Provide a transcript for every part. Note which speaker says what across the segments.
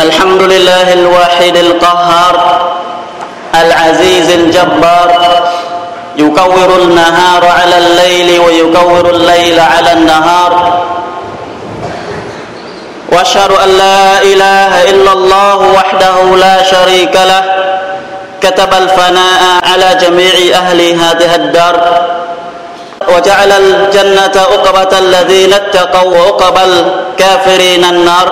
Speaker 1: الحمد لله الواحد القهار العزيز الجبار يكور النهار على الليل ويكور الليل على النهار. وأشهد أن لا إله إلا الله وحده لا شريك له كتب الفناء على جميع أهل هذه الدار. وجعل الجنة عقبة الذين اتقوا وعقب الكافرين النار.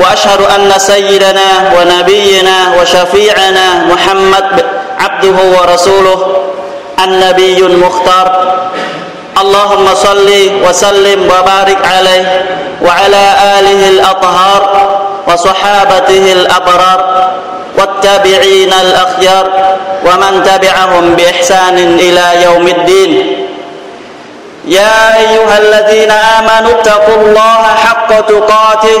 Speaker 1: وأشهد أن سيدنا ونبينا وشفيعنا محمد عبده ورسوله النبي المختار. اللهم صل وسلم وبارك عليه وعلى آله الأطهار وصحابته الأبرار والتابعين الأخيار ومن تبعهم بإحسان إلى يوم الدين. يا أيها الذين آمنوا اتقوا الله حق تقاته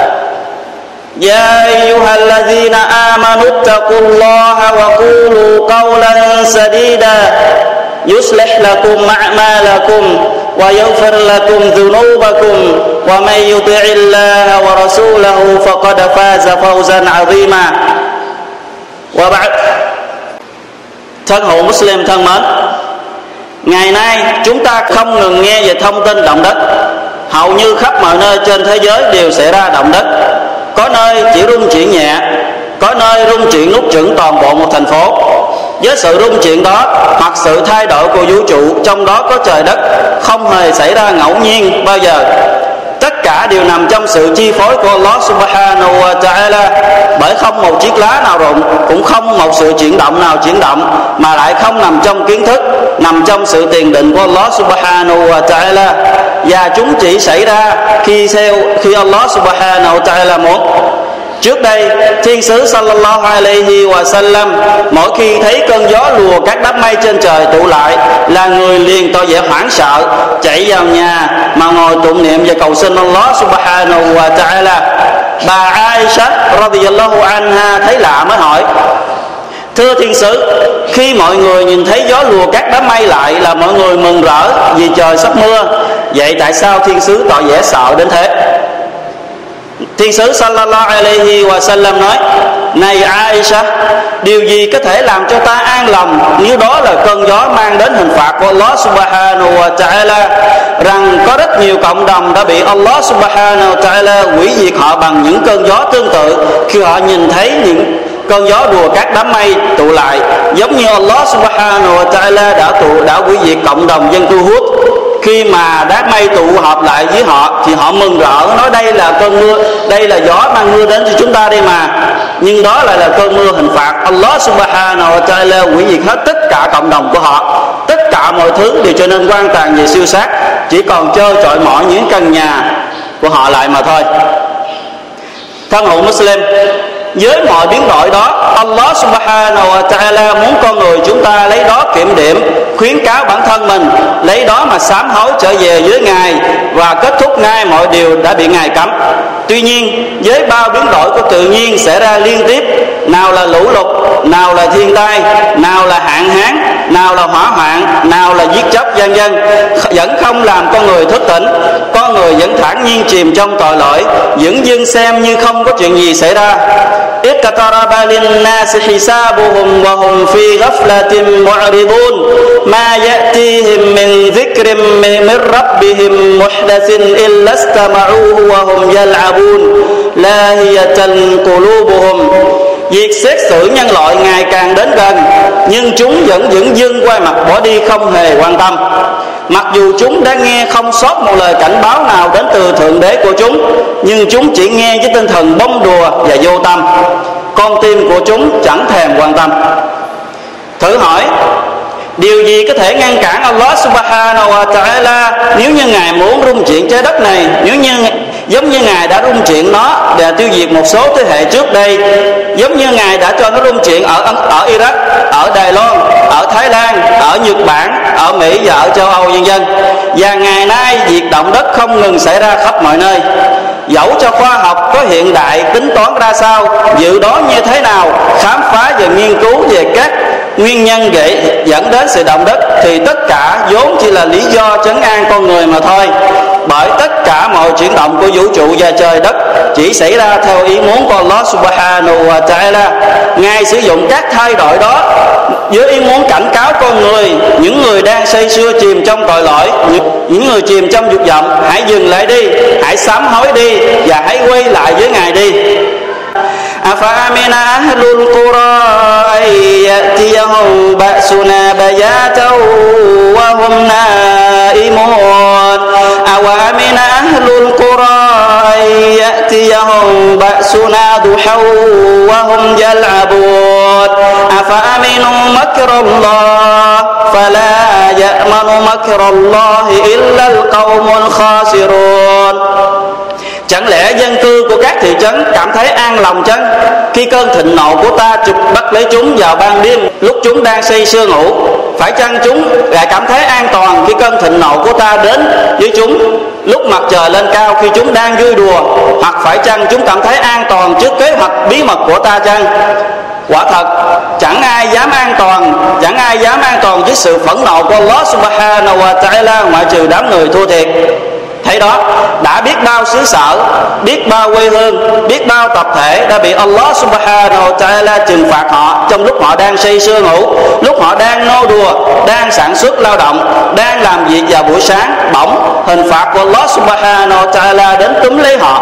Speaker 1: يا ايها الذين امنوا اتقوا الله وقولوا قولا سديدا يصلح لكم اعمالكم ويغفر لكم ذنوبكم ومن يطع الله ورسوله فقد فاز فوزا عظيما وبعد thân hữu Muslim thân mến Ngày nay chúng ta không ngừng nghe về thông tin động đất Hầu như khắp mọi nơi trên thế giới đều xảy ra động đất có nơi chỉ rung chuyển nhẹ, có nơi rung chuyển nút chửng toàn bộ một thành phố. Với sự rung chuyển đó hoặc sự thay đổi của vũ trụ, trong đó có trời đất, không hề xảy ra ngẫu nhiên bao giờ. Tất cả đều nằm trong sự chi phối của Allah subhanahu wa ta'ala. Bởi không một chiếc lá nào rụng, cũng không một sự chuyển động nào chuyển động, mà lại không nằm trong kiến thức, nằm trong sự tiền định của Allah subhanahu wa ta'ala và chúng chỉ xảy ra khi theo khi Allah subhanahu wa ta'ala muốn Trước đây, Thiên sứ sallallahu alaihi wa sallam mỗi khi thấy cơn gió lùa các đám mây trên trời tụ lại là người liền tỏ vẻ hoảng sợ, chạy vào nhà mà ngồi tụng niệm và cầu xin Allah subhanahu wa ta'ala. Bà Aisha radhiyallahu anha thấy lạ mới hỏi: Thưa thiên sứ, khi mọi người nhìn thấy gió lùa các đám mây lại là mọi người mừng rỡ vì trời sắp mưa. Vậy tại sao thiên sứ tỏ vẻ sợ đến thế? Thiên sứ sallallahu alaihi wa sallam nói, Này Aisha, Điều gì có thể làm cho ta an lòng Nếu đó là cơn gió mang đến hình phạt của Allah subhanahu wa ta'ala, Rằng có rất nhiều cộng đồng đã bị Allah subhanahu wa ta'ala hủy diệt họ bằng những cơn gió tương tự, Khi họ nhìn thấy những cơn gió đùa các đám mây tụ lại, giống như Allah subhanahu wa ta'ala đã tụ, đã hủy diệt cộng đồng dân cư hút khi mà đám mây tụ họp lại với họ thì họ mừng rỡ, nói đây là cơn mưa, đây là gió mang mưa đến cho chúng ta đây mà. Nhưng đó lại là cơn mưa hình phạt. Allah subhanahu wa ta'ala hủy diệt hết tất cả cộng đồng của họ. Tất cả mọi thứ đều trở nên quan tàn về siêu sát. Chỉ còn trơ trọi mọi những căn nhà của họ lại mà thôi. Thân hữu Muslim với mọi biến đổi đó, Allah subhanahu wa ta'ala muốn con người chúng ta lấy đó kiểm điểm, khuyến cáo bản thân mình, lấy đó mà sám hối trở về với Ngài và kết thúc ngay mọi điều đã bị Ngài cấm. Tuy nhiên, với bao biến đổi của tự nhiên xảy ra liên tiếp, nào là lũ lụt, nào là thiên tai, nào là hạn hán nào là hỏa hoạn nào là giết chóc vân vân vẫn không làm con người thức tỉnh con người vẫn thản nhiên chìm trong tội lỗi vẫn dưng xem như không có chuyện gì xảy ra اقترب للناس حسابهم وهم في غفلة معرضون ما يأتيهم من ذكر من ربهم محدث إلا استمعوه وهم يلعبون لاهية قلوبهم Việc xét xử nhân loại ngày càng đến gần, Nhưng chúng vẫn vẫn dưng quay mặt bỏ đi không hề quan tâm. Mặc dù chúng đã nghe không sót một lời cảnh báo nào đến từ Thượng Đế của chúng, Nhưng chúng chỉ nghe với tinh thần bông đùa và vô tâm. Con tim của chúng chẳng thèm quan tâm. Thử hỏi, Điều gì có thể ngăn cản Allah subhanahu wa ta'ala Nếu như Ngài muốn rung chuyển trái đất này, Nếu như giống như ngài đã rung chuyển nó để tiêu diệt một số thế hệ trước đây. Giống như ngài đã cho nó rung chuyển ở ở Iraq, ở Đài Loan, ở Thái Lan, ở Nhật Bản, ở Mỹ và ở châu Âu nhân dân. Và ngày nay, việc động đất không ngừng xảy ra khắp mọi nơi. Dẫu cho khoa học có hiện đại, tính toán ra sao, dự đoán như thế nào, khám phá và nghiên cứu về các nguyên nhân gây, dẫn đến sự động đất, thì tất cả vốn chỉ là lý do chấn an con người mà thôi bởi tất cả mọi chuyển động của vũ trụ và trời đất chỉ xảy ra theo ý muốn của Allah subhanahu wa ta'ala Ngài sử dụng các thay đổi đó với ý muốn cảnh cáo con người những người đang say sưa chìm trong tội lỗi những người chìm trong dục vọng hãy dừng lại đi hãy sám hối đi và hãy quay lại với ngài đi أفأمن أهل القرى أن يأتيهم بأسنا بياتا وهم نائمون أوامن أهل القرى أن يأتيهم بأسنا ضحى وهم يلعبون أفأمنوا مكر الله فلا يأمن مكر الله إلا القوم الخاسرون chẳng lẽ dân cư của các thị trấn cảm thấy an lòng chăng khi cơn thịnh nộ của ta chụp bắt lấy chúng vào ban đêm lúc chúng đang say sưa ngủ phải chăng chúng lại cảm thấy an toàn khi cơn thịnh nộ của ta đến với chúng? Lúc mặt trời lên cao khi chúng đang vui đùa, hoặc phải chăng chúng cảm thấy an toàn trước kế hoạch bí mật của ta chăng? Quả thật, chẳng ai dám an toàn, chẳng ai dám an toàn với sự phẫn nộ của Allah subhanahu wa ta'ala, ngoại trừ đám người thua thiệt thấy đó, đã biết bao xứ sở, biết bao quê hương, biết bao tập thể đã bị Allah subhanahu wa ta'ala trừng phạt họ trong lúc họ đang say sưa ngủ, lúc họ đang nô đùa, đang sản xuất lao động, đang làm việc vào buổi sáng, bỗng hình phạt của Allah subhanahu wa ta'ala đến túm lấy họ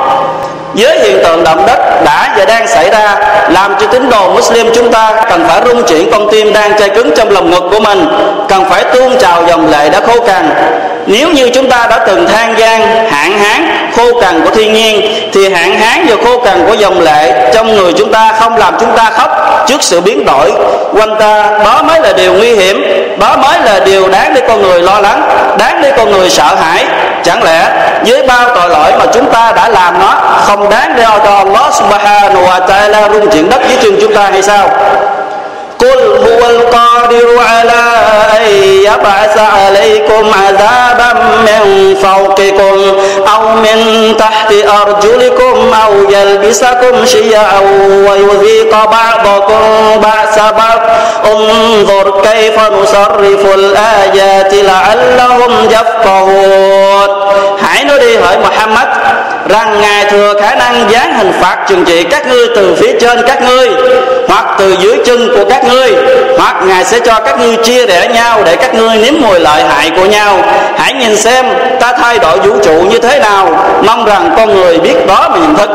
Speaker 1: với hiện tượng động đất đã và đang xảy ra, làm cho tín đồ Muslim chúng ta cần phải rung chuyển con tim đang chai cứng trong lòng ngực của mình, cần phải tuôn trào dòng lệ đã khô cằn. Nếu như chúng ta đã từng than gian hạn hán, khô cằn của thiên nhiên, thì hạn hán và khô cằn của dòng lệ trong người chúng ta không làm chúng ta khóc trước sự biến đổi. Quanh ta đó mới là điều nguy hiểm đó mới là điều đáng để con người lo lắng, đáng để con người sợ hãi. Chẳng lẽ với bao tội lỗi mà chúng ta đã làm nó, không đáng để cho Allah subhanahu wa ta'ala rung chuyển đất dưới chân chúng ta hay sao? Qul huwal qadiru ala يبعث عليكم عذابا من فوقكم أو من تحت أرجلكم أو يلبسكم شيعا ويذيق بعضكم بأس بعض. انظر كيف نصرف الآيات لعلهم يفقهون. hãy nói đi Muhammad rằng ngài thừa khả năng giáng hình phạt trừng trị các ngươi từ phía trên các ngươi, hoặc từ dưới chân của các ngươi, hoặc ngài sẽ cho các ngươi chia rẽ nhau để các ngươi nếm mùi lợi hại của nhau. Hãy nhìn xem ta thay đổi vũ trụ như thế nào. Mong rằng con người biết đó mà nhận thức.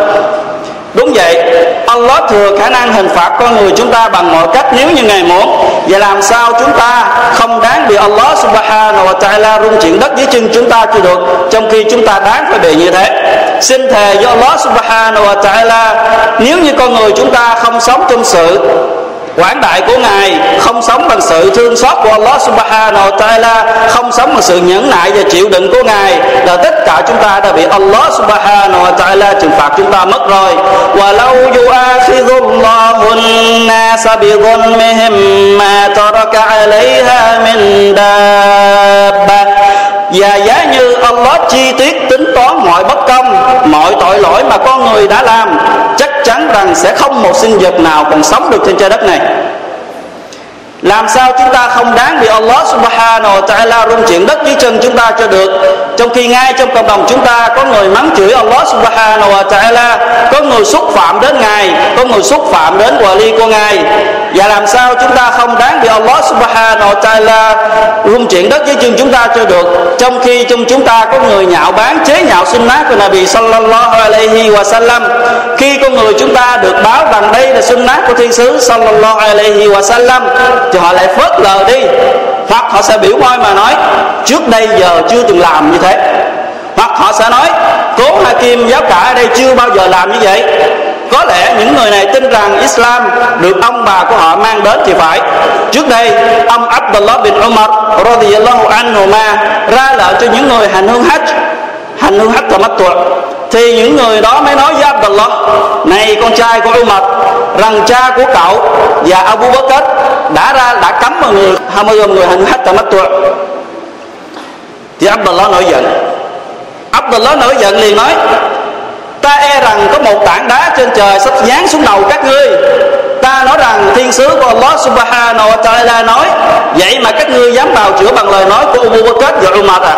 Speaker 1: Đúng vậy, Allah thừa khả năng hình phạt con người chúng ta bằng mọi cách nếu như Ngài muốn. Và làm sao chúng ta không đáng bị Allah subhanahu wa ta'ala rung chuyển đất dưới chân chúng ta chưa được, Trong khi chúng ta đáng phải bị như thế? Xin thề do Allah subhanahu wa ta'ala, Nếu như con người chúng ta không sống trong sự quảng đại của ngài, không sống bằng sự thương xót của Allah subhanahu wa ta'ala, không sống bằng sự nhẫn nại và chịu đựng của ngài, là tất cả chúng ta đã bị Allah subhanahu wa ta'ala trừng phạt chúng ta mất rồi. Walau yu'akhidhullahu an-nasa bi dhulmihim ma taraka 'alayha min dabba. Và giá như Allah chi tiết tính toán mọi bất công mọi tội lỗi mà con người đã làm, chắc chắn rằng sẽ không một sinh vật nào còn sống được trên trái đất này. Làm sao chúng ta không đáng bị Allah subhanahu wa ta'ala rung chuyển đất dưới chân chúng ta cho được? Trong khi ngay trong cộng đồng chúng ta có người mắng chửi Allah subhanahu wa ta'ala, có người xúc phạm đến ngài, có người xúc phạm đến wali của ngài và làm sao chúng ta không đáng bị Allah subhanahu wa ta'ala rung chuyển đất dưới chân chúng ta cho được, trong khi trong chúng ta có người nhạo bán, chế nhạo sunnah của Nabi sallallahu alaihi wa sallam. Khi con người chúng ta được báo rằng đây là sunnah của thiên sứ sallallahu alaihi wa sallam, thì họ lại phớt lờ đi, hoặc họ sẽ biểu môi mà nói, trước đây giờ chưa từng làm như thế. Hoặc họ sẽ nói, cố Hakim giáo cả ở đây chưa bao giờ làm như vậy có lẽ những người này tin rằng Islam được ông bà của họ mang đến thì phải. Trước đây, ông Abdullah bin Umar radiyallahu anhu ma ra lệnh cho những người hành hương hajj, hành hương hajj tamattu thì những người đó mới nói với Abdullah, này con trai của Umar, rằng cha của cậu và Abu Bakr đã ra, đã cấm mọi người mọi người hành hajj tại tuột thì Abdullah nổi giận. Abdullah nổi giận liền nói ta e rằng có một tảng đá trên trời sắp giáng xuống đầu các ngươi. Ta nói rằng thiên sứ của Allah subhanahu wa ta'ala nói, vậy mà các ngươi dám bào chữa bằng lời nói của Abu Bakr và Umar à?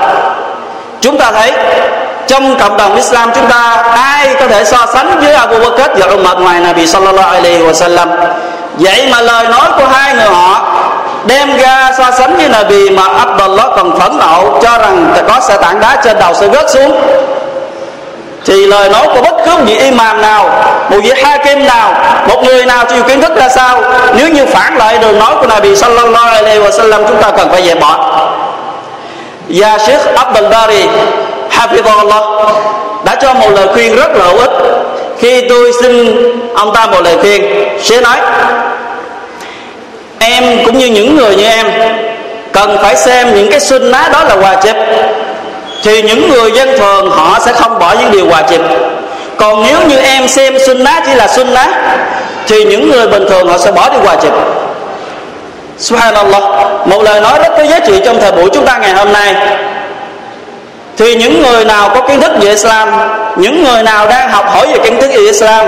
Speaker 1: Chúng ta thấy, trong cộng đồng Islam chúng ta, ai có thể so sánh với Abu Bakr và Umar ngoài Nabi sallallahu alaihi wasallam? Vậy mà lời nói của hai người họ đem ra so sánh với Nabi mà Abdullah còn phẫn nộ, cho rằng có sẽ tảng đá trên đầu sẽ rớt xuống thì lời nói của bất cứ một vị imam nào, một vị hakim nào, một người nào chịu kiến thức ra sao. Nếu như phản lại đường nói của Nabi sallallahu alaihi wasallam, chúng ta cần phải dẹp bỏ. Và Sheikh Abdul Bari Hafizullah đã cho một lời khuyên rất là hữu ích. Khi tôi xin ông ta một lời khuyên sẽ nói, em cũng như những người như em, cần phải xem những cái sunnah đó là hòa chip thì những người dân thường họ sẽ không bỏ những điều hòa chip còn nếu như em xem sunnah chỉ là sunnah, thì những người bình thường họ sẽ bỏ đi hòa chip Subhanallah, Một lời nói rất có giá trị trong thời buổi chúng ta ngày hôm nay. Thì những người nào có kiến thức về Islam, Những người nào đang học hỏi về kiến thức về Islam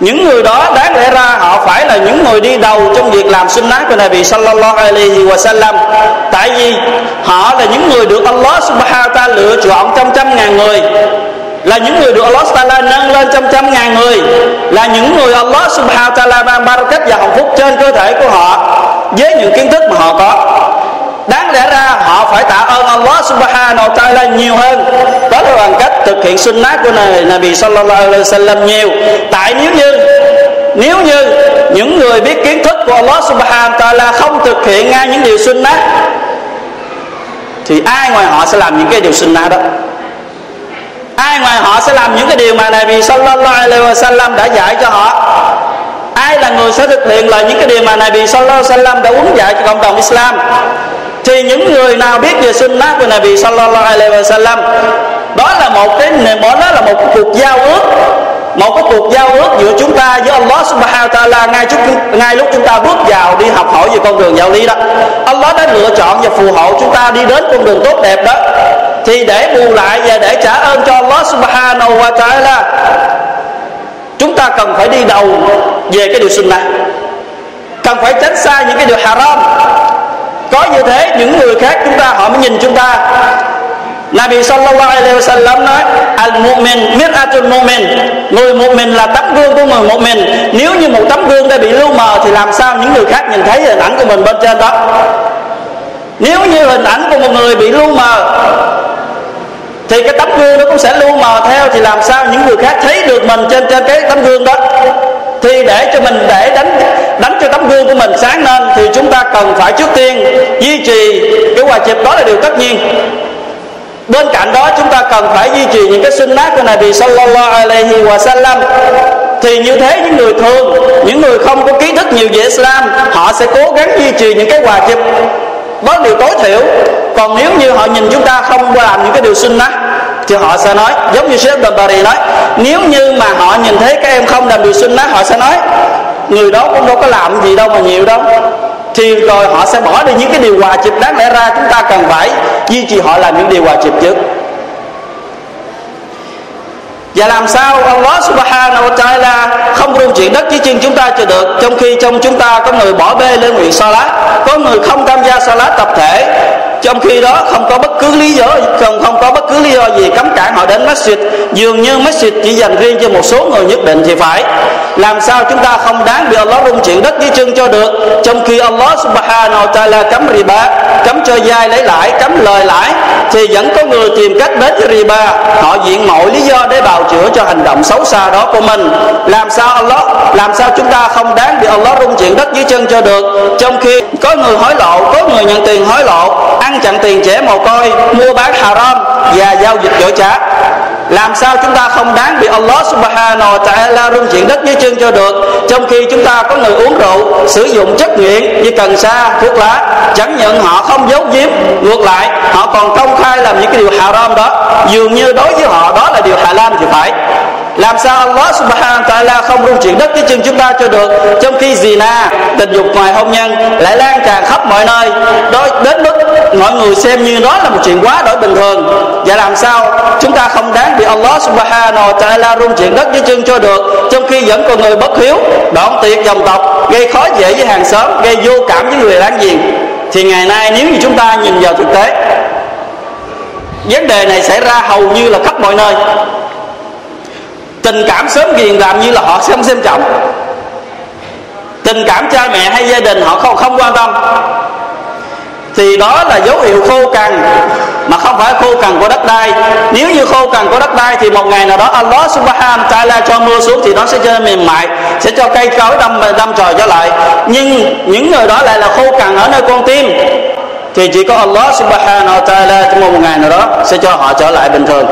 Speaker 1: những người đó đáng lẽ ra họ phải là những người đi đầu trong việc làm sinh nát của Nabi sallallahu alaihi wasallam. Tại vì họ là những người được Allah subhanahu Ta lựa chọn trong trăm ngàn người. Là những người được Allah Taala nâng lên trong trăm ngàn người. Là những người Allah Subhanahu Taala ban barakat và hạnh phúc trên cơ thể của họ với những kiến thức mà họ có đáng lẽ ra họ phải tạ ơn Allah subhanahu wa ta'ala nhiều hơn. Đó là bằng cách thực hiện sunnah của này Nabi sallallahu alaihi wasallam nhiều. Tại nếu như nếu như những người biết kiến thức của Allah subhanahu wa ta'ala không thực hiện ngay những điều sunnah, thì ai ngoài họ sẽ làm những cái điều sunnah đó? Ai ngoài họ sẽ làm những cái điều mà Nabi sallallahu alaihi wasallam đã dạy cho họ? Ai là người sẽ thực hiện là những cái điều mà Nabi sallallahu alaihi wasallam đã uống dạy cho cộng đồng Islam? Thì những người nào biết về sunnah của Nabi sallallahu alaihi wasallam đó là một cái đó là một cái cuộc giao ước một cái cuộc giao ước giữa chúng ta với Allah subhanahu wa ta'ala ngay, chút, ngay lúc chúng ta bước vào đi học hỏi về con đường giáo lý đó. Allah đã lựa chọn và phù hộ chúng ta đi đến con đường tốt đẹp đó. Thì để bù lại và để trả ơn cho Allah subhanahu wa ta'ala chúng ta cần phải đi đầu về cái điều sunnah. Cần phải tránh xa những cái điều haram có như thế, những người khác chúng ta, họ mới nhìn chúng ta. Nabi sallallahu alaihi wasallam nói al mu'min mir'atul mu'min. Người mu'min là tấm gương của người mu'min. Nếu như một tấm gương đã bị lu mờ thì làm sao những người khác nhìn thấy hình ảnh của mình bên trên đó? Nếu như hình ảnh của một người bị lu mờ, thì cái tấm gương nó cũng sẽ lu mờ theo thì làm sao những người khác thấy được mình trên trên cái tấm gương đó? Thì để cho mình để đánh đánh cho tấm gương của mình sáng lên thì chúng ta cần phải trước tiên duy trì cái hòa chụp đó là điều tất nhiên. Bên cạnh đó, chúng ta cần phải duy trì những cái sinh sunnah của Nabi sallallahu alaihi wa sallam thì như thế, những người thường, những người không có kiến thức nhiều về Islam, họ sẽ cố gắng duy trì những cái hòa chụp đó là điều tối thiểu. Còn nếu như họ nhìn chúng ta không làm những cái điều sinh nát, thì họ sẽ nói, giống như Sheikh Dabari nói, nếu như mà họ nhìn thấy các em không làm điều sinh nát, họ sẽ nói người đó cũng đâu có làm gì đâu mà nhiều đâu. Thì rồi họ sẽ bỏ đi những cái điều hòa chịp đáng lẽ ra chúng ta cần phải duy trì họ làm những điều hòa chịp trước và làm sao Allah subhanahu wa ta'ala không rung chuyện đất dưới chân chúng ta cho được, trong khi trong chúng ta có người bỏ bê lên nguyện salat, có người không tham gia salat tập thể, trong khi đó không có bất cứ lý do, không không có bất cứ lý do gì cấm cản họ đến masjid. Dường như masjid chỉ dành riêng cho một số người nhất định thì phải làm sao chúng ta không đáng bị Allah rung chuyện đất dưới chân cho được? Trong khi Allah subhanahu wa ta'ala cấm riba, cấm cho dai lấy lãi, cấm lời lãi, thì vẫn có người tìm cách đến với riba. Họ diện mọi lý do để bào chữa cho hành động xấu xa đó của mình. Làm sao Allah, làm sao chúng ta không đáng bị Allah rung chuyện đất dưới chân cho được? Trong khi có người hối lộ, có người nhận tiền hối lộ, ăn chặn tiền trẻ mồ côi, mua bán haram và giao dịch dối trá làm sao chúng ta không đáng bị Allah subhanahu wa ta'ala rung chuyện đất dưới chân cho được? Trong khi chúng ta có người uống rượu, sử dụng chất nghiện như cần sa, thuốc lá, chẳng nhận họ không giấu giếm. Ngược lại, họ còn công khai làm những cái điều haram đó. Dường như đối với họ, đó là điều halal thì phải. Làm sao Allah subhanahu wa ta'ala không rung chuyển đất cái chân chúng ta cho được? Trong khi zina, tình dục ngoài hôn nhân lại lan tràn khắp mọi nơi. Đó đến mức mọi người xem như đó là một chuyện quá đổi bình thường và làm sao? Chúng ta không đáng bị Allah subhanahu wa ta'ala rung chuyển đất dưới chân cho được, trong khi vẫn còn người bất hiếu đoạn tuyệt dòng tộc, gây khó dễ với hàng xóm, gây vô cảm với người láng giềng. Thì ngày nay nếu như chúng ta nhìn vào thực tế, vấn đề này xảy ra hầu như là khắp mọi nơi. Tình cảm sớm ghiền làm như là họ xem xem trọng. Tình cảm cha mẹ hay gia đình họ không không quan tâm thì đó là dấu hiệu khô cằn, mà không phải khô cằn của đất đai. Nếu như khô cằn của đất đai thì một ngày nào đó Allah subhanahu wa ta'ala cho mưa xuống thì nó sẽ cho mềm mại, sẽ cho cây cối đâm đâm trời trở lại. Nhưng những người đó lại là khô cằn ở nơi con tim, thì chỉ có Allah subhanahu wa ta'ala trong một ngày nào đó sẽ cho họ trở lại bình thường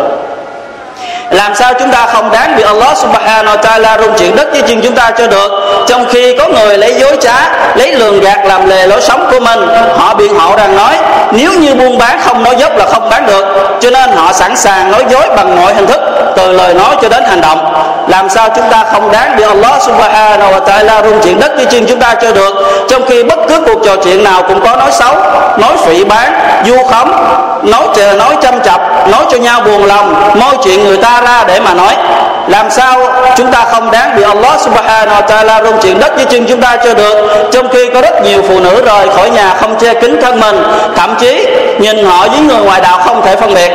Speaker 1: làm sao chúng ta không đáng bị Allah subhanahu wa ta'ala rung chuyển đất dưới chân chúng ta cho được? Trong khi có người lấy dối trá, lấy lường gạt làm lề lối sống của mình, họ biện hộ rằng nói, nếu như buôn bán không nói dốc là không bán được. Cho nên họ sẵn sàng nói dối bằng mọi hình thức, từ lời nói cho đến hành động. Làm sao chúng ta không đáng bị Allah subhanahu wa ta'ala rung chuyển đất dưới chân chúng ta cho được? Trong khi bất cứ cuộc trò chuyện nào cũng có nói xấu, nói phỉ bán du khống, nói chờ, nói chăm chập nói cho nhau buồn lòng môi chuyện người ta ra để mà nói. Làm sao chúng ta không đáng bị Allah subhanahu wa ta'ala rung chuyển đất dưới chân chúng ta cho được. Trong khi có rất nhiều phụ nữ rời khỏi nhà không che kính thân mình, thậm chí nhìn họ với người ngoài đạo không thể phân biệt.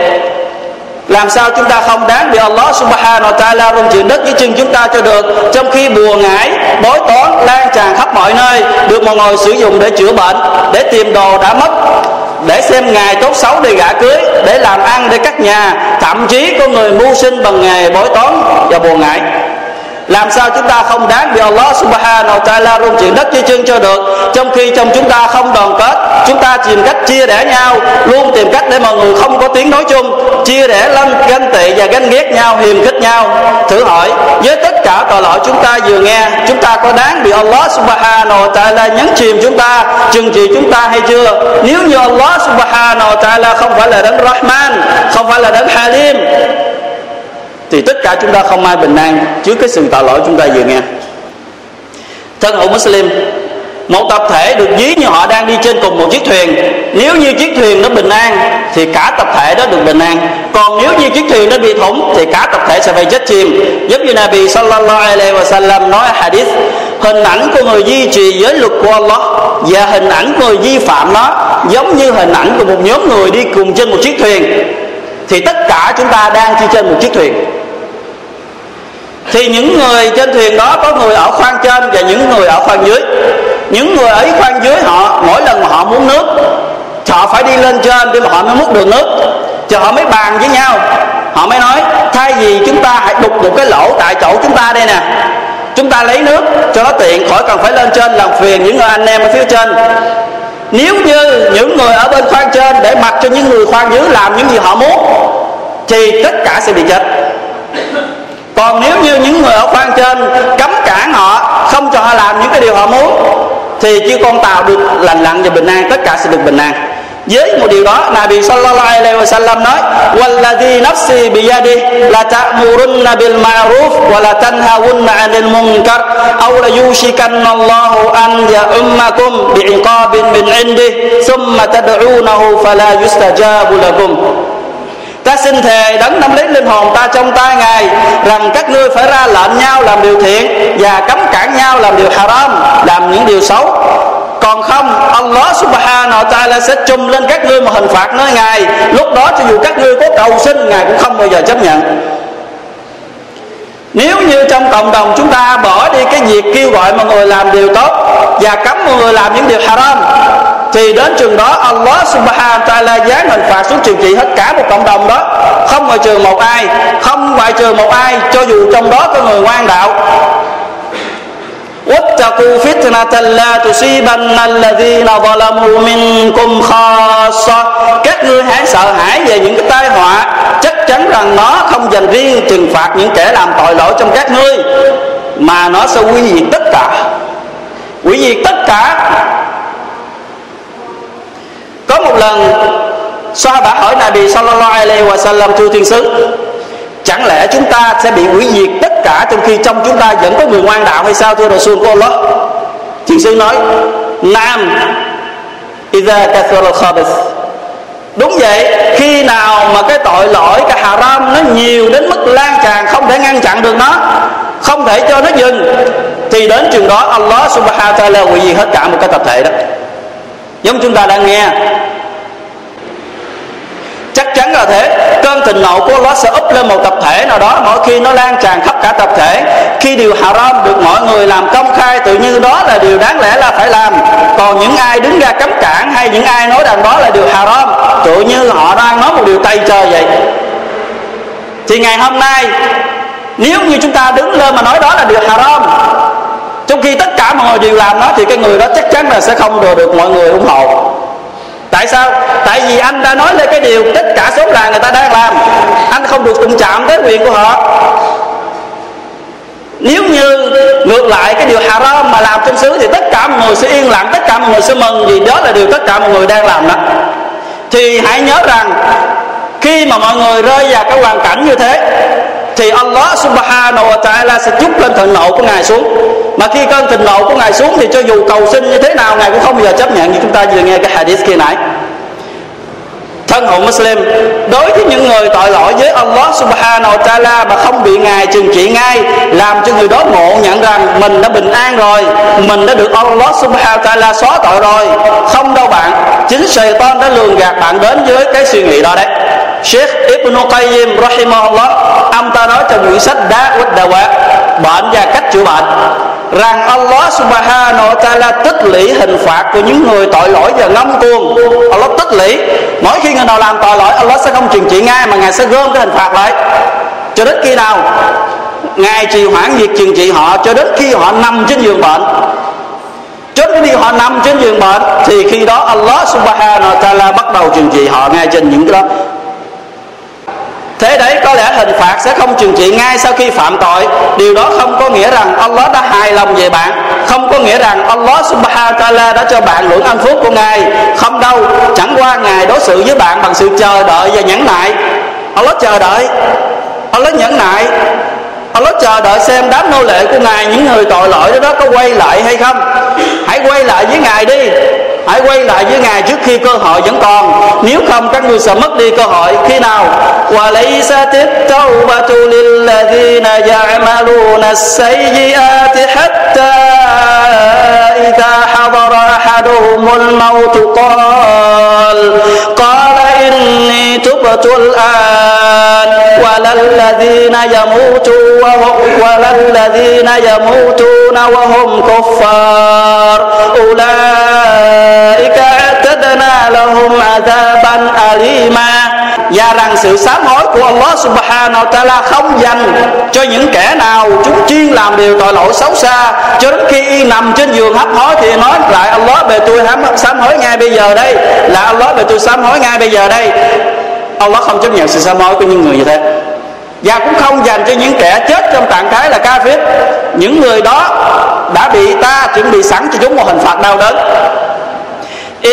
Speaker 1: Làm sao chúng ta không đáng bị Allah subhanahu wa ta'ala rung chuyển đất với chân chúng ta cho được. Trong khi bùa ngải, bói toán lan tràn khắp mọi nơi, được mọi người sử dụng để chữa bệnh, để tìm đồ đã mất, để xem ngày tốt xấu để gả cưới để làm ăn để cắt nhà thậm chí có người mưu sinh bằng nghề bói toán và buồn ngại làm sao chúng ta không đáng bị Allah subhanahu wa ta'ala rung chuyển đất chia chân cho được? Trong khi trong chúng ta không đoàn kết, chúng ta tìm cách chia rẽ nhau, luôn tìm cách để mọi người không có tiếng nói chung. Chia rẽ lân ganh tị và ganh ghét nhau, hiềm khích nhau. Thử hỏi, với tất cả tội lỗi chúng ta vừa nghe, chúng ta có đáng bị Allah subhanahu wa ta'ala nhấn chìm chúng ta, trừng trị chúng ta hay chưa? Nếu như Allah subhanahu wa ta'ala không phải là đấng Rahman, không phải là đấng Halim thì tất cả chúng ta không ai bình an trước cái sự tội lỗi chúng ta vừa nghe. Thân hữu Muslim, một tập thể được ví như họ đang đi trên cùng một chiếc thuyền. Nếu như chiếc thuyền nó bình an, thì cả tập thể đó được bình an. Còn nếu như chiếc thuyền nó bị thủng, thì cả tập thể sẽ phải chết chìm. Giống như Nabi sallallahu alaihi wasallam nói hadith, hình ảnh của người duy trì giới luật của Allah và hình ảnh của người vi phạm nó giống như hình ảnh của một nhóm người đi cùng trên một chiếc thuyền. Thì tất cả chúng ta đang đi trên một chiếc thuyền thì những người trên thuyền đó có người ở khoang trên và những người ở khoang dưới. Những người ở khoang dưới họ, mỗi lần mà họ muốn nước, họ phải đi lên trên để mà họ mới múc được nước. Cho họ mới bàn với nhau. Họ mới nói, thay vì chúng ta hãy đục một cái lỗ tại chỗ chúng ta đây nè, chúng ta lấy nước cho nó tiện, khỏi cần phải lên trên làm phiền những người anh em ở phía trên. Nếu như những người ở bên khoang trên để mặc cho những người khoang dưới làm những gì họ muốn, thì tất cả sẽ bị chết còn nếu như những người ở khoang trên cấm cản họ không cho họ làm những cái điều họ muốn, thì chiếc con tàu được lành lặn và bình an, tất cả sẽ được bình an. Với một điều đó, Nabi sallallahu alaihi wasallam nói, walladhi nafsi biyadi, la ta'murunna bil ma'ruf wa la tanhawunna 'anil munkar, aw la yushikanna Allahu an ya'ummakum bi'iqabin min 'indih thumma tad'unahu fala yustajabu lakum ta xin thề đấng nắm lấy linh hồn ta trong tay ngài, rằng các ngươi phải ra lệnh nhau làm điều thiện và cấm cản nhau làm điều haram, làm những điều xấu. Còn không, Allah subhanahu wa ta'ala sẽ chung lên các ngươi một hình phạt nơi ngài. Lúc đó cho dù các ngươi có cầu xin, ngài cũng không bao giờ chấp nhận. Nếu như trong cộng đồng chúng ta bỏ đi cái việc kêu gọi mọi người làm điều tốt và cấm mọi người làm những điều haram thì đến trường đó Allah subhanahu wa ta'ala giáng hình phạt xuống trừng trị hết cả một cộng đồng đó không ngoại trừ một ai không ngoại trừ một ai cho dù trong đó có người ngoan đạo واتقوا فتنة لا تصيبن الذين ظلموا منكم خاصة các ngươi hãy sợ hãi về những cái tai họa chắc chắn rằng nó không dành riêng trừng phạt những kẻ làm tội lỗi trong các ngươi mà nó sẽ quy diệt tất cả hủy diệt tất cả có một lần, Sahaba hỏi Nabi sallallahu alaihi wa sallam thưa thiên sứ, Chẳng lẽ chúng ta sẽ bị hủy diệt tất cả Trong khi trong chúng ta vẫn có người ngoan đạo hay sao, thưa Rasul của Allah Thiên sứ nói, Nam Iza kathura khabith Đúng vậy, Khi nào mà cái tội lỗi, Cái haram nó nhiều đến mức lan tràn, Không thể ngăn chặn được nó, Không thể cho nó dừng, Thì đến trường đó, Allah subhanahu wa ta'ala hủy diệt hết cả một cái tập thể đó. Giống chúng ta đang nghe. Chắc chắn là thế. Cơn thịnh nộ của Allah sẽ úp lên một tập thể nào đó, mỗi khi nó lan tràn khắp cả tập thể. Khi điều haram được mọi người làm công khai, tự nhiên đó là điều đáng lẽ là phải làm. Còn những ai đứng ra cấm cản hay những ai nói rằng đó là điều haram, tự như họ đang nói một điều tây trời vậy. Thì ngày hôm nay, nếu như chúng ta đứng lên mà nói đó là điều haram trong khi tất cả mọi người đều làm nó thì cái người đó chắc chắn là sẽ không được được mọi người ủng hộ. Tại sao? Tại vì anh đã nói lên cái điều tất cả số là người ta đang làm. Anh không được đụng chạm tới quyền của họ. Nếu như ngược lại cái điều haram mà làm trong xứ thì tất cả mọi người sẽ yên lặng, tất cả mọi người sẽ mừng vì đó là điều tất cả mọi người đang làm đó. Thì hãy nhớ rằng, khi mà mọi người rơi vào cái hoàn cảnh như thế, thì Allah subhanahu wa ta'ala sẽ chút lên thịnh nộ của Ngài xuống mà khi cơn thịnh nộ của Ngài xuống thì cho dù cầu xin như thế nào, Ngài cũng không bao giờ chấp nhận như chúng ta vừa nghe cái hadith kia nãy. Thân hữu Muslim, đối với những người tội lỗi với Allah Subhanahu wa Taala mà không bị ngài trừng trị ngay, làm cho người đó ngộ nhận rằng mình đã bình an rồi, mình đã được Allah Subhanahu wa Taala xóa tội rồi. Không đâu bạn, chính Satan đã lường gạt bạn đến với cái suy nghĩ đó đấy. Sheikh Ibn Qayyim rahimahullah, ông ta nói trong quyển sách Đá Quýt bệnh và cách chữa bệnh rằng Allah subhanahu wa ta'ala tích lũy hình phạt của những người tội lỗi và ngông cuồng. Allah tích lũy. Mỗi khi người nào làm tội lỗi, Allah sẽ không trừng trị ngay mà ngài sẽ gom cái hình phạt lại. Cho đến khi nào ngài trì hoãn việc trừng trị họ, cho đến khi họ nằm trên giường bệnh. Cho đến khi họ nằm trên giường bệnh, thì khi đó Allah subhanahu wa ta'ala bắt đầu trừng trị họ ngay trên những cái đó thế đấy có lẽ hình phạt sẽ không trừng trị ngay sau khi phạm tội. Điều đó không có nghĩa rằng Allah đã hài lòng về bạn. Không có nghĩa rằng Allah subhanahu wa ta'ala đã cho bạn hưởng ân phúc của ngài. Không đâu chẳng qua ngài đối xử với bạn bằng sự chờ đợi và nhẫn nại. Allah chờ đợi. Allah nhẫn nại. Allah chờ đợi xem đám nô lệ của Ngài Những người tội lỗi đó, đó có quay lại hay không. Hãy quay lại với Ngài đi hãy quay lại với ngài trước khi cơ hội vẫn còn nếu không các ngươi sẽ mất đi cơ hội khi nào وليست التوبة للذين يعملون السيئات حتى إذا حضر أحدهم الموت قال قال إني تبت الآن ولا الذين يموتون ولا الذين يموتون وهم كفار أولئك lahum adhaban alima. Và rằng sự sám hối của Allah subhanahu wa ta'ala không dành cho những kẻ nào chúng chuyên làm điều tội lỗi xấu xa. Cho đến khi y nằm trên giường hấp hối thì nói lại, Allah về tôi hám sám hối ngay bây giờ đây. Là Allah về tôi sám hối ngay bây giờ đây. Allah không chấp nhận sự sám hối của những người như thế. Và cũng không dành cho những kẻ chết trong trạng thái là ca phết những người đó đã bị ta chuẩn bị sẵn cho chúng một hình phạt đau đớn.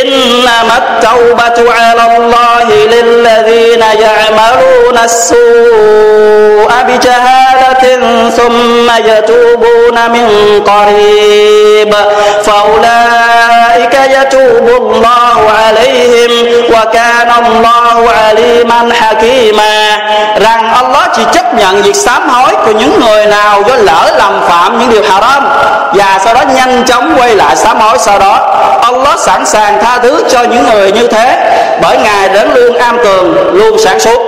Speaker 1: إنما التوبة على الله للذين يعملون السوء بجهالة ثم يتوبون من قريب فأولئك يتوب الله عليهم وكان الله عليما حكيما rằng Allah chỉ chấp nhận việc sám hối của những người nào do lỡ làm phạm những điều haram và sau đó nhanh chóng quay lại sám hối sau đó. Allah sẵn sàng tha thứ cho những người như thế, bởi ngài đến luôn am tường, luôn sáng suốt.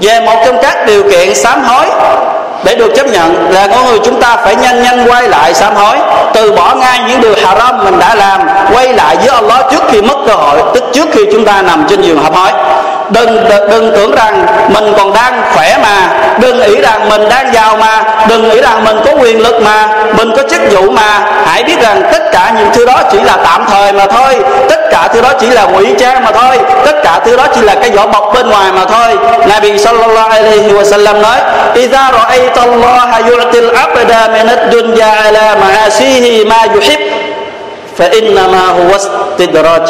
Speaker 1: Về một trong các điều kiện sám hối, để được chấp nhận là con người chúng ta phải nhanh nhanh quay lại sám hối, từ bỏ ngay những điều haram mình đã làm, quay lại với Allah trước khi mất cơ hội, tức trước khi chúng ta nằm trên giường hấp hối đừng đừng tưởng rằng mình còn đang khỏe mà đừng nghĩ rằng mình đang giàu mà đừng nghĩ rằng mình có quyền lực mà mình có chức vụ mà hãy biết rằng tất cả những thứ đó chỉ là tạm thời mà thôi tất cả thứ đó chỉ là ngụy trang mà thôi tất cả thứ đó chỉ là cái vỏ bọc bên ngoài mà thôi Nabi sallallahu alaihi wasallam nói idza ra'aita Allah yu'til 'abda min ad-dunya ala ma'asihi ma yuhib فإنما هو استدراج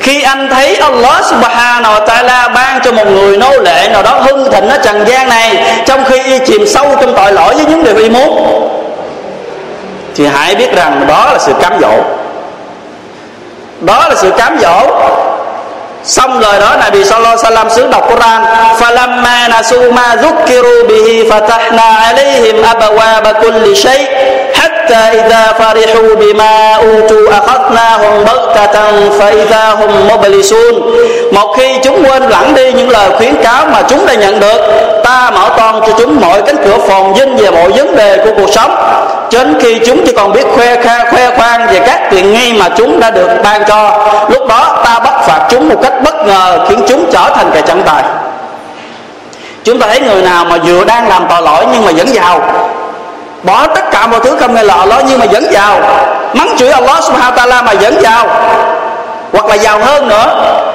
Speaker 1: khi anh thấy Allah subhanahu wa ta'ala ban cho một người nô lệ nào đó hưng thịnh ở trần gian này, trong khi y chìm sâu trong tội lỗi với những điều y muốn, thì hãy biết rằng đó là sự cám dỗ. Đó là sự cám dỗ. Xong rồi đó, Nabi sallallahu alaihi wasallam đọc Quran, falamma nasu ma dhukiru bihi fatahna alaihim abwaba kulli shay. حتى إذا فرحوا بما أوتوا أخذناهم بغتة فإذا هم مبلسون một khi chúng quên lẳng đi những lời khuyến cáo mà chúng đã nhận được ta mở toan cho chúng mọi cánh cửa phồn vinh về mọi vấn đề của cuộc sống cho đến khi chúng chỉ còn biết khoe kha, khoe khoang về các tiện nghi mà chúng đã được ban cho lúc đó ta bắt phạt chúng một cách bất ngờ khiến chúng trở thành kẻ chẳng tài chúng ta thấy người nào mà vừa đang làm tội lỗi nhưng mà vẫn giàu bỏ tất cả mọi thứ không nghe lời Allah, nhưng mà vẫn giàu. Mắng chửi Allah subhanahu ta'ala mà vẫn giàu. Hoặc là giàu hơn nữa.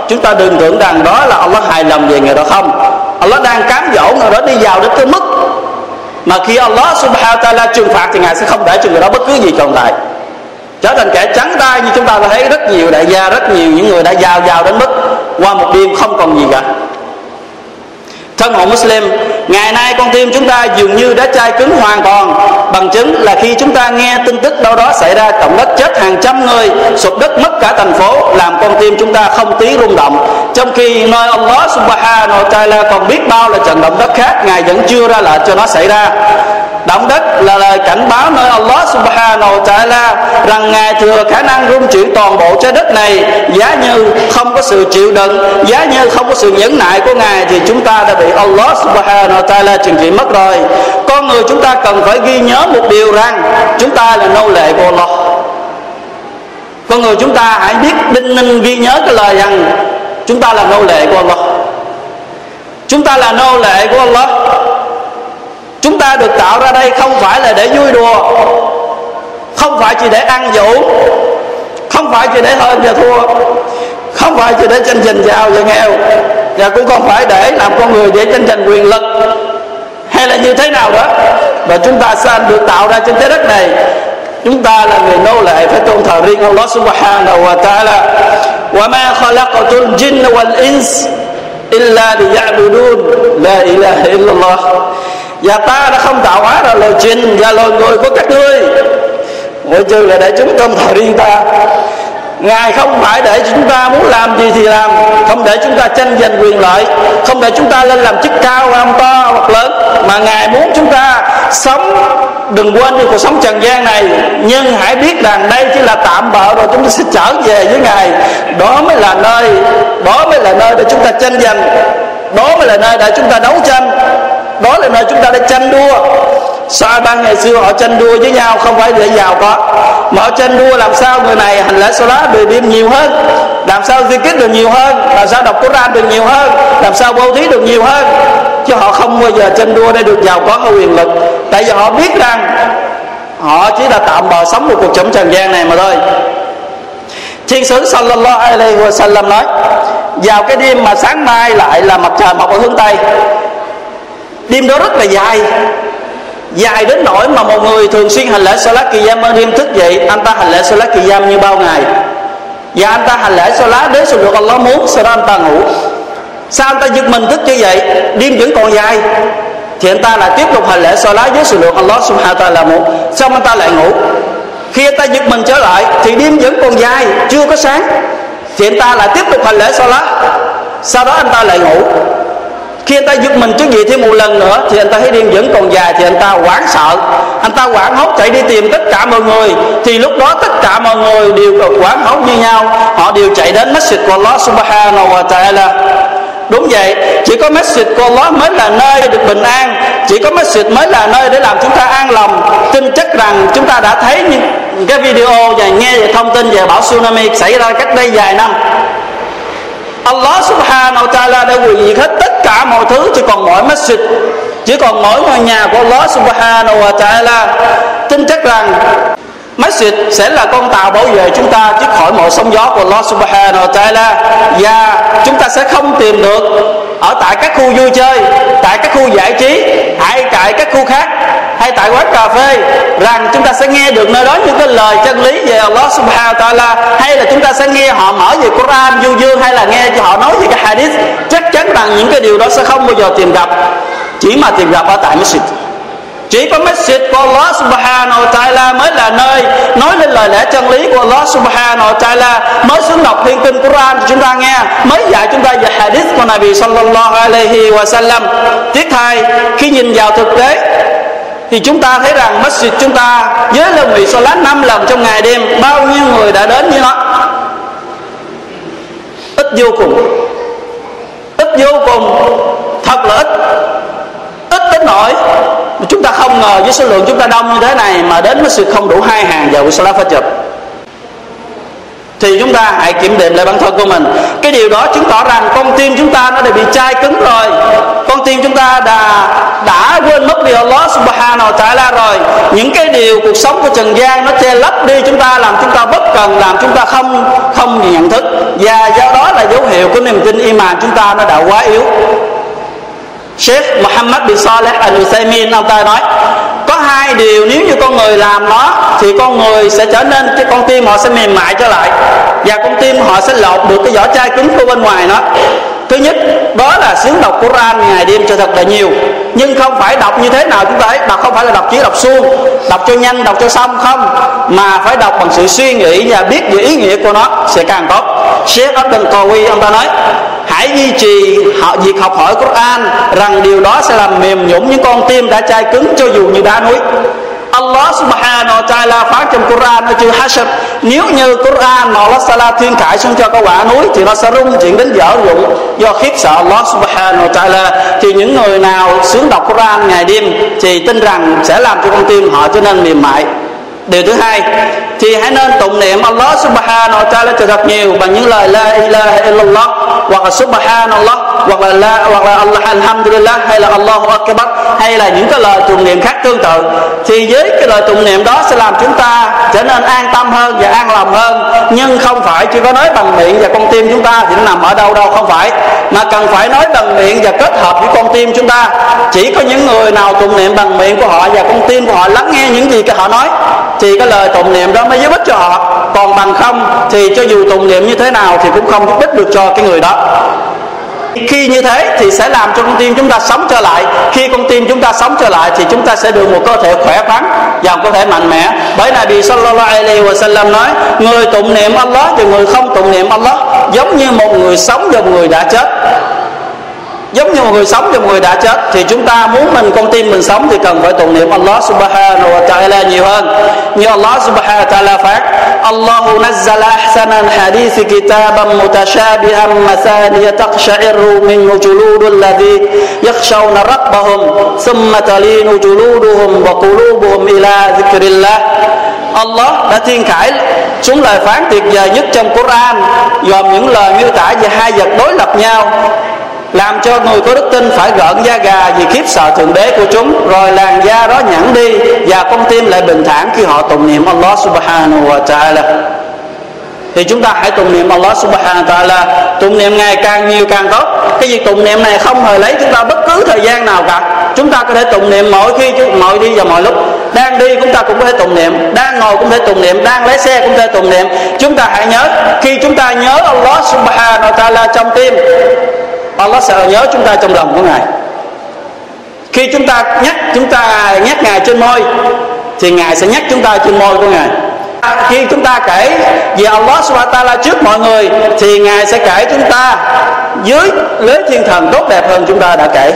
Speaker 1: Chúng ta đừng tưởng rằng đó là Allah hài lòng về người đó không. Allah đang cám dỗ người đó đi giàu đến cái mức mà khi Allah subhanahu ta'ala trừng phạt thì ngài sẽ không để cho người đó bất cứ gì tồn tại. Trở thành kẻ trắng tay như chúng ta thấy rất nhiều đại gia, rất nhiều những người đã giàu giàu đến mức qua một đêm không còn gì cả thân hồn Muslim, ngày nay con tim chúng ta dường như đã chai cứng hoàn toàn. Bằng chứng là khi chúng ta nghe tin tức đâu đó xảy ra, động đất chết hàng trăm người, sụp đất mất cả thành phố, làm con tim chúng ta không tí rung động. Trong khi nơi Allah subhanahu wa ta'ala còn biết bao là trận động đất khác, ngài vẫn chưa ra lệnh cho nó xảy ra. Động đất là lời cảnh báo nơi Allah subhanahu wa ta'ala, rằng ngài thừa khả năng rung chuyển toàn bộ trái đất này. Giá như không có sự chịu đựng, giá như không có sự nhẫn nại của ngài thì chúng ta đã bị Allah subhanahu wa ta'ala trừng trị mất rồi. Con người chúng ta cần phải ghi nhớ một điều rằng chúng ta là nô lệ của Allah. Con người chúng ta hãy biết đinh ninh ghi nhớ cái lời rằng chúng ta là nô lệ của Allah. Chúng ta là nô lệ của Allah. Chúng ta được tạo ra đây không phải là để vui đùa không phải chỉ để ăn dụ không phải chỉ để hơn và thua. Không phải chỉ để tranh giành giàu và nghèo. Và cũng không phải để làm con người để tranh giành quyền lực. Hay là như thế nào đó? Và chúng ta sanh được tạo ra trên trái đất này. Chúng ta là người nô lệ, phải tôn thờ riêng Allah subhanahu wa ta'ala. Wa ma khalaqatul jinna wal ins illa liya'budun. La ilaha illallah. Và ta đã không tạo hóa ra loài trình và loài người của các ngươi ngoại trừ là để chúng tôn thờ riêng ta. Ngài không phải để chúng ta muốn làm gì thì làm, Không để chúng ta tranh giành quyền lợi, Không để chúng ta lên làm chức cao làm to, hoặc lớn, Mà Ngài muốn chúng ta sống, Đừng quên đi cuộc sống trần gian này. Nhưng hãy biết rằng đây chỉ là tạm bợ Rồi chúng ta sẽ trở về với Ngài. Đó mới là nơi, Đó mới là nơi để chúng ta tranh giành. Đó mới là nơi để chúng ta đấu tranh. Đó là nơi chúng ta để tranh đua. Sahaba ngày xưa họ tranh đua với nhau? Không phải để giàu có. Mà họ tranh đua làm sao người này hành lễ lá về đêm nhiều hơn? Làm sao di kích được nhiều hơn? Làm sao đọc Quran được nhiều hơn? Làm sao bố thí được nhiều hơn? Chứ họ không bao giờ tranh đua để được giàu có hay quyền lực. Tại vì họ biết rằng họ chỉ là tạm bờ sống một cuộc sống trần gian này mà thôi. Thiên sứ sallallahu alaihi wa sallam nói, Vào cái đêm mà sáng mai lại là mặt trời mọc ở hướng Tây. Đêm đó rất là dài dài đến nỗi mà một người thường xuyên hành lễ salat kỳ giam ở đêm thức dậy anh ta hành lễ salat kỳ giam như bao ngày? Và anh ta hành lễ salat đến sự được Allah muốn, sau đó anh ta ngủ. Sao anh ta giật mình thức như vậy? Đêm vẫn còn dài. Thì anh ta lại tiếp tục hành lễ salat với sự được Allah subhanahu ta là một xong anh ta lại ngủ? Khi anh ta giật mình trở lại, thì đêm vẫn còn dài, chưa có sáng. Thì anh ta lại tiếp tục hành lễ salat. Sau đó anh ta lại ngủ khi anh ta giật mình trước gì thêm một lần nữa, thì anh ta thấy đêm vẫn còn dài, thì anh ta hoảng sợ. Anh ta hoảng hốt chạy đi tìm tất cả mọi người. Thì lúc đó tất cả mọi người đều hoảng hốt như nhau. Họ đều chạy đến masjid của Allah subhanahu wa ta'ala. Đúng vậy, chỉ có masjid của Allah mới là nơi được bình an. Chỉ có masjid mới là nơi để làm chúng ta an lòng. Tin chắc rằng chúng ta đã thấy những cái video và nghe về thông tin về bão tsunami xảy ra cách đây vài năm. Allah subhanahu wa ta'ala đã hủy diệt hết tất cả mọi thứ, chỉ còn mỗi masjid, chỉ còn mỗi ngôi nhà của Allah subhanahu wa ta'ala. Tin chắc rằng masjid sẽ là con tàu bảo vệ chúng ta trước khỏi mọi sóng gió của Allah subhanahu wa ta'ala. Và chúng ta sẽ không tìm được ở tại các khu vui chơi, tại các khu giải trí, hay tại các khu khác, hay tại quán cà phê, rằng chúng ta sẽ nghe được nơi đó những cái lời chân lý về Allah subhanahu wa ta'ala, hay là chúng ta sẽ nghe họ mở về Quran du dương, hay là nghe cho họ nói về cái hadith, chắc chắn rằng những cái điều đó sẽ không bao giờ tìm gặp, chỉ mà tìm gặp ở tại masjid chỉ có masjid của Allah subhanahu wa ta'ala mới là nơi nói lên lời lẽ chân lý của Allah subhanahu wa ta'ala. Mới xuống đọc thiên kinh Quran cho chúng ta nghe, mới dạy chúng ta về hadith của Nabi sallallahu alaihi wa sallam. Tiếp thay khi nhìn vào thực tế, thì chúng ta thấy rằng masjid chúng ta với lần vị salat năm lần trong ngày đêm, bao nhiêu người đã đến như nó? Ít vô cùng. Ít vô cùng. Thật là ít. Ít đến nỗi chúng ta không ngờ với số lượng chúng ta đông như thế này mà đến masjid không đủ hai hàng giờ của salat fajr. Thì chúng ta hãy kiểm điểm lại bản thân của mình. Cái điều đó chứng tỏ rằng con tim chúng ta nó đã bị chai cứng rồi. Con tim chúng ta đã đã quên mất điều Allah subhanahu wa ta'ala rồi. Những cái điều cuộc sống của trần gian nó che lấp đi chúng ta, làm chúng ta bất cần, làm chúng ta không không nhận thức. Và do đó là dấu hiệu của niềm tin iman chúng ta nó đã quá yếu. Sheikh Muhammad bin Saleh Al Uthaymeen ông ta nói, có hai điều nếu như con người làm nó, thì con người sẽ trở nên cái con tim họ sẽ mềm mại trở lại, và con tim họ sẽ lột được cái vỏ chai cứng của bên ngoài nó. Thứ nhất, đó là xứng đọc Quran ngày đêm cho thật là nhiều, nhưng không phải đọc như thế nào chúng ta ấy đọc không phải là đọc chỉ đọc suông, đọc cho nhanh, đọc cho xong không, mà phải đọc bằng sự suy nghĩ và biết về ý nghĩa của nó sẽ càng tốt. Sheikh Abdul Qawi, ông ta nói hãy duy trì họ việc học hỏi Quran rằng điều đó sẽ làm mềm nhũn những con tim đã chai cứng cho dù như đá núi. Allah subhanahu wa ta'ala phán trong Quran ở chữ Hashr, nếu như Quran mà Allah Sala thiên khải xuống cho các quả núi thì nó sẽ rung chuyển đến dở dụng do khiếp sợ Allah subhanahu wa ta'ala, thì những người nào sướng đọc Quran ngày đêm thì tin rằng sẽ làm cho con tim họ trở nên mềm mại. Điều thứ hai, thì hãy nên tụng niệm Allah subhanahu wa ta'ala cho thật nhiều bằng những lời la ilaha illallah hoặc là subhanallah, hoặc là la, hoặc là Allah, alhamdulillah, hay là Allahu akbar, hay là những cái lời tụng niệm khác tương tự, thì với cái lời tụng niệm đó sẽ làm chúng ta trở nên an tâm hơn và an lòng hơn. Nhưng không phải chỉ có nói bằng miệng và con tim chúng ta thì nó nằm ở đâu đâu, không phải. Mà cần phải nói bằng miệng và kết hợp với con tim chúng ta. Chỉ có những người nào tụng niệm bằng miệng của họ và con tim của họ lắng nghe những gì cái họ nói thì cái lời tụng niệm đó mới giúp ích cho họ. Còn bằng không, thì cho dù tụng niệm như thế nào thì cũng không giúp ích được cho cái người đó. Khi như thế thì sẽ làm cho con tim chúng ta sống trở lại. Khi con tim chúng ta sống trở lại thì chúng ta sẽ được một cơ thể khỏe khoắn và một cơ thể mạnh mẽ. Bởi Nabi sallallahu alaihi wa sallam nói, người tụng niệm Allah thì người không tụng niệm Allah giống như một người sống và một người đã chết giống như một người sống và một người đã chết. Thì chúng ta muốn mình con tim mình sống thì cần phải tụng niệm Allah subhanahu wa ta'ala nhiều hơn. Như Allah subhanahu wa ta'ala phát, Allahu nazzala ahsanan hadithi kitaban mutashabihan masaniya taqsha'iru min juludu alladhi yakhshawna rabbahum thumma talinu juluduhum wa qulubuhum ila dhikrillah Allah đã thiên khải xuống lời phán tuyệt vời nhất trong Quran, gồm những lời miêu tả về hai vật đối lập nhau làm cho người có đức tin phải gợn da gà vì khiếp sợ thượng đế của chúng. Rồi làn da đó nhẵn đi và con tim lại bình thản khi họ tụng niệm Allah subhanahu wa ta'ala. Thì chúng ta hãy tụng niệm Allah subhanahu wa ta'ala. Tụng niệm ngày càng nhiều càng tốt. Cái việc tụng niệm này không hề lấy chúng ta bất cứ thời gian nào cả. Chúng ta có thể tụng niệm mỗi khi mọi đi và mọi lúc. Đang đi chúng ta cũng có thể tụng niệm. Đang ngồi cũng có thể tụng niệm. Đang lái xe cũng có thể tụng niệm. Chúng ta hãy nhớ, khi chúng ta nhớ Allah subhanahu wa ta'ala trong tim Allah sẽ nhớ chúng ta trong lòng của Ngài. Khi chúng ta nhắc, chúng ta nhắc Ngài trên môi, thì Ngài sẽ nhắc chúng ta trên môi của Ngài. Khi chúng ta kể về Allah subhanahu wa ta'ala trước mọi người, thì Ngài sẽ kể chúng ta dưới lưới thiên thần tốt đẹp hơn chúng ta đã kể.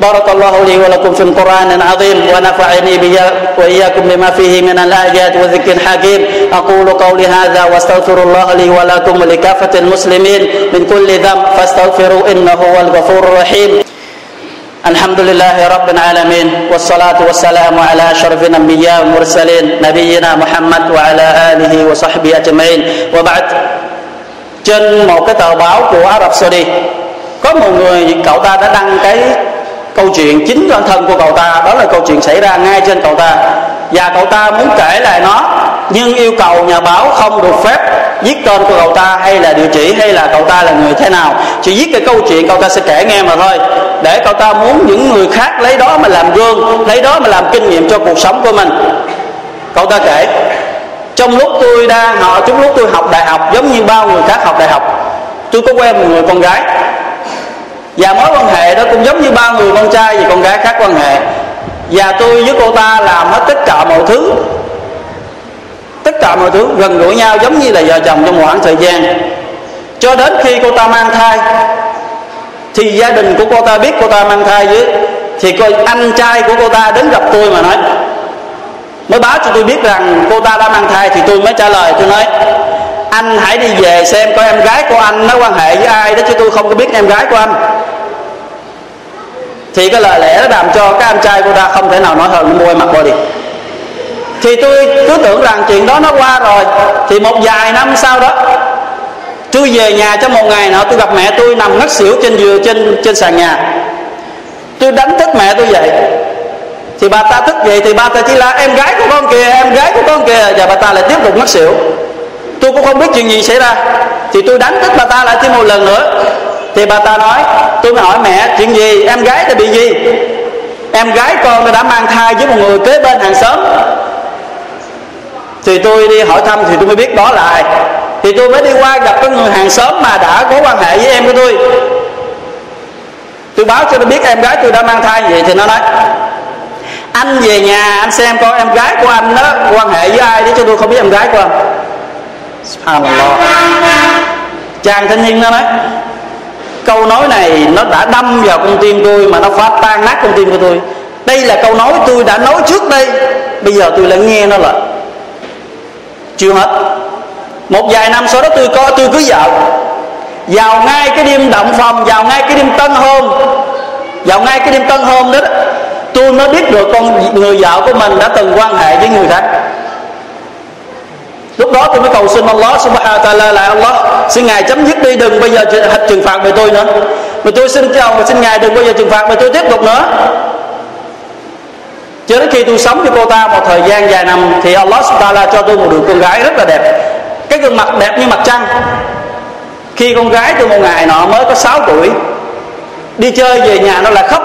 Speaker 1: بارك الله لي ولكم في القرآن العظيم ونفعني وإياكم بما فيه من الآيات والذكر الحكيم أقول قولي هذا واستغفر الله لي ولكم ولكافة المسلمين من كل ذنب فاستغفروا إنه هو الغفور الرحيم. الحمد لله رب العالمين والصلاة والسلام على أشرف الأنبياء والمرسلين نبينا محمد وعلى آله وصحبه أجمعين. وبعد trên một cái tờ báo của Ả Rập Saudi có một người cậu ta đã đăng cái câu chuyện chính bản thân của cậu ta, đó là câu chuyện xảy ra ngay trên cậu ta. Và cậu ta muốn kể lại nó, nhưng yêu cầu nhà báo không được phép viết tên của cậu ta hay là địa chỉ hay là cậu ta là người thế nào. Chỉ viết cái câu chuyện cậu ta sẽ kể nghe mà thôi. Để cậu ta muốn những người khác lấy đó mà làm gương, lấy đó mà làm kinh nghiệm cho cuộc sống của mình. Cậu ta kể, trong lúc tôi đang họ trong lúc tôi học đại học, giống như bao người khác học đại học, tôi có quen một người con gái và mối quan hệ đó cũng giống như ba người con trai và con gái khác quan hệ. Và tôi với cô ta làm hết tất cả mọi thứ. Tất cả mọi thứ gần gũi nhau giống như là vợ chồng trong một khoảng thời gian. Cho đến khi cô ta mang thai, thì gia đình của cô ta biết cô ta mang thai với thì coi anh trai của cô ta đến gặp tôi mà nói. Mới báo cho tôi biết rằng cô ta đã mang thai thì tôi mới trả lời. Tôi nói, anh hãy đi về xem coi em gái của anh nó quan hệ với ai đó chứ tôi không có biết em gái của anh thì cái lời lẽ nó làm cho các anh trai cô ta không thể nào nói hơn môi mặt body. Thì tôi cứ tưởng rằng chuyện đó nó qua rồi. Thì một vài năm sau đó, tôi về nhà trong một ngày nọ, tôi gặp mẹ tôi nằm ngất xỉu trên giường, trên trên sàn nhà. Tôi đánh thức mẹ tôi dậy. Thì bà ta thức dậy thì bà ta chỉ là, em gái của con kìa, em gái của con kìa. Và bà ta lại tiếp tục ngất xỉu. Tôi cũng không biết chuyện gì xảy ra. Thì tôi đánh thức bà ta lại thêm một lần nữa thì bà ta nói, tôi mới hỏi mẹ, chuyện gì? Em gái ta bị gì? Em gái con đã mang thai với một người kế bên hàng xóm. Thì tôi đi hỏi thăm thì tôi mới biết đó là ai. Thì tôi mới đi qua gặp cái người hàng xóm mà đã có quan hệ với em của tôi. Tôi báo cho nó biết em gái tôi đã mang thai vậy thì nó nói, anh về nhà, anh xem coi em gái của anh đó quan hệ với ai để cho tôi không biết em gái của anh. Subhanallah. Chàng thanh niên nó nói câu nói này nó đã đâm vào con tim tôi mà nó phá tan nát con tim của tôi. Đây là câu nói tôi đã nói trước đây. Bây giờ tôi lại nghe nó lại. Chưa hết. Một vài năm sau đó tôi coi tôi cưới vợ vào ngay cái đêm động phòng vào ngay cái đêm tân hôn. Vào ngay cái đêm tân hôn đó tôi mới biết được con người vợ của mình đã từng quan hệ với người khác lúc đó tôi mới cầu xin Allah, subhanahu wa ta'ala là Allah, xin ngài chấm dứt đi, đừng bây giờ trừng phạt về tôi nữa. Mà tôi xin chào và xin ngài đừng bao giờ trừng phạt về tôi tiếp tục nữa. Cho đến khi tôi sống với cô ta một thời gian dài năm, thì Allah subhanahu wa ta'ala cho tôi một đứa con gái rất là đẹp. Cái gương mặt đẹp như mặt trăng. Khi con gái tôi một ngày nọ mới có 6 tuổi, đi chơi về nhà nó lại khóc.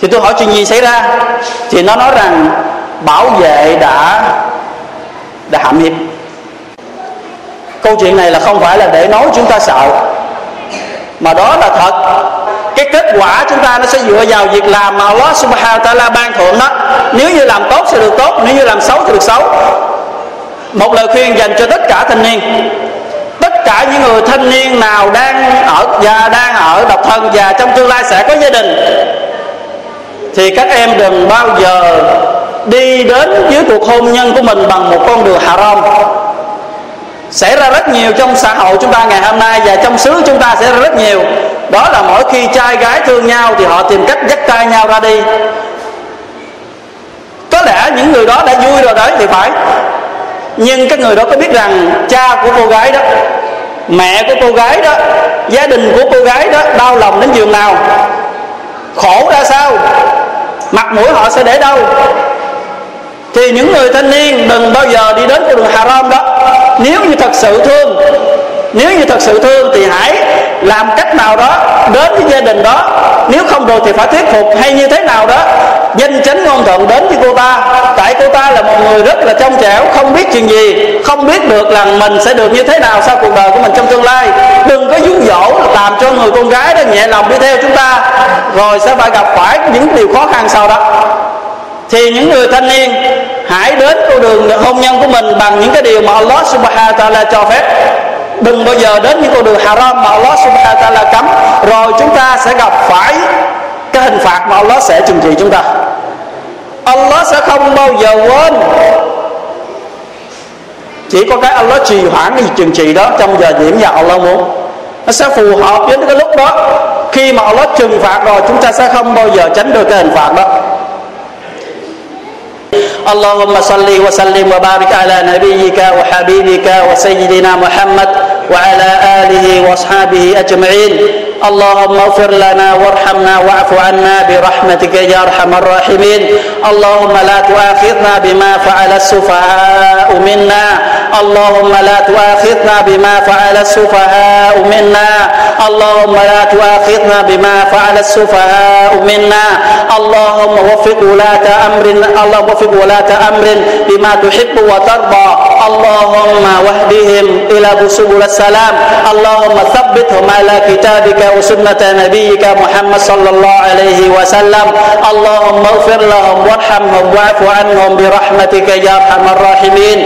Speaker 1: Thì tôi hỏi chuyện gì xảy ra? Thì nó nói rằng, bảo vệ đã đã hãm hiếp câu chuyện này là không phải là để nói chúng ta sợ, mà đó là thật. Cái kết quả chúng ta nó sẽ dựa vào việc làm mà Allah subhanahu wa ta'ala ban thưởng đó. Nếu như làm tốt sẽ được tốt, nếu như làm xấu thì được xấu. Một lời khuyên dành cho tất cả thanh niên. Tất cả những người thanh niên nào đang ở và đang ở độc thân và trong tương lai sẽ có gia đình, thì các em đừng bao giờ đi đến với cuộc hôn nhân của mình bằng một con đường haram. Xảy ra rất nhiều trong xã hội chúng ta ngày hôm nay và trong xứ chúng ta sẽ ra rất nhiều. Đó là mỗi khi trai gái thương nhau thì họ tìm cách dắt tay nhau ra đi. Có lẽ những người đó đã vui rồi đấy thì phải. Nhưng các người đó có biết rằng cha của cô gái đó, mẹ của cô gái đó, gia đình của cô gái đó đau lòng đến giường nào? Khổ ra sao? Mặt mũi họ sẽ để đâu? Thì những người thanh niên đừng bao giờ đi đến con đường haram đó. Nếu như thật sự thương, nếu như thật sự thương thì hãy làm cách nào đó đến với gia đình đó. Nếu không được thì phải thuyết phục hay như thế nào đó. Danh chánh ngôn thuận đến với cô ta. Tại cô ta là một người rất là trong trẻo, không biết chuyện gì, không biết được là mình sẽ được như thế nào sau cuộc đời của mình trong tương lai. Đừng có dụ dỗ làm cho người con gái đó nhẹ lòng đi theo chúng ta, rồi sẽ phải gặp phải những điều khó khăn sau đó. Thì những người thanh niên hãy đến con đường hôn nhân của mình bằng những cái điều mà Allah subhanahu wa ta'ala cho phép. Đừng bao giờ đến những con đường haram mà Allah subhanahu wa ta'ala cấm. Rồi chúng ta sẽ gặp phải cái hình phạt mà Allah sẽ trừng trị chúng ta. Allah sẽ không bao giờ quên. Chỉ có cái Allah trì hoãn cái trừng trị đó trong giờ điểm và Allah muốn. Nó sẽ phù hợp với cái lúc đó. Khi mà Allah trừng phạt rồi, chúng ta sẽ không bao giờ tránh được cái hình phạt đó. اللهم صل وسلم وبارك على نبيك وحبيبك وسيدنا محمد وعلى آله وأصحابه أجمعين. اللهم اغفر لنا وارحمنا واعف عنا برحمتك يا أرحم الراحمين. اللهم لا تؤاخذنا بما فعل السفهاء منا. اللهم لا تؤاخذنا بما فعل السفهاء منا. اللهم لا تؤاخذنا بما فعل السفهاء منا. اللهم وفق ولاة أمر اللهم وفق ولاة أمر بما تحب وترضى. اللهم واهدهم إلى سبل السلام. اللهم ثبتهم على كتابك وسنة نبيك محمد صلى الله عليه وسلم. اللهم اغفر لهم وارحمهم واعف عنهم برحمتك يا أرحم الراحمين.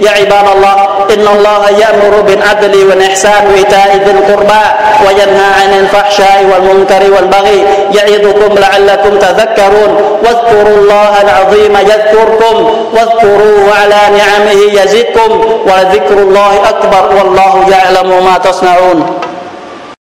Speaker 1: يا عباد الله إن الله يأمر بالعدل والإحسان وإيتاء ذي القربى وينهى عن الفحشاء والمنكر والبغي يعظكم لعلكم تذكرون. واذكروا الله العظيم يذكركم واذكروه على نعمه يزدكم ولذكر الله أكبر والله يعلم ما تصنعون.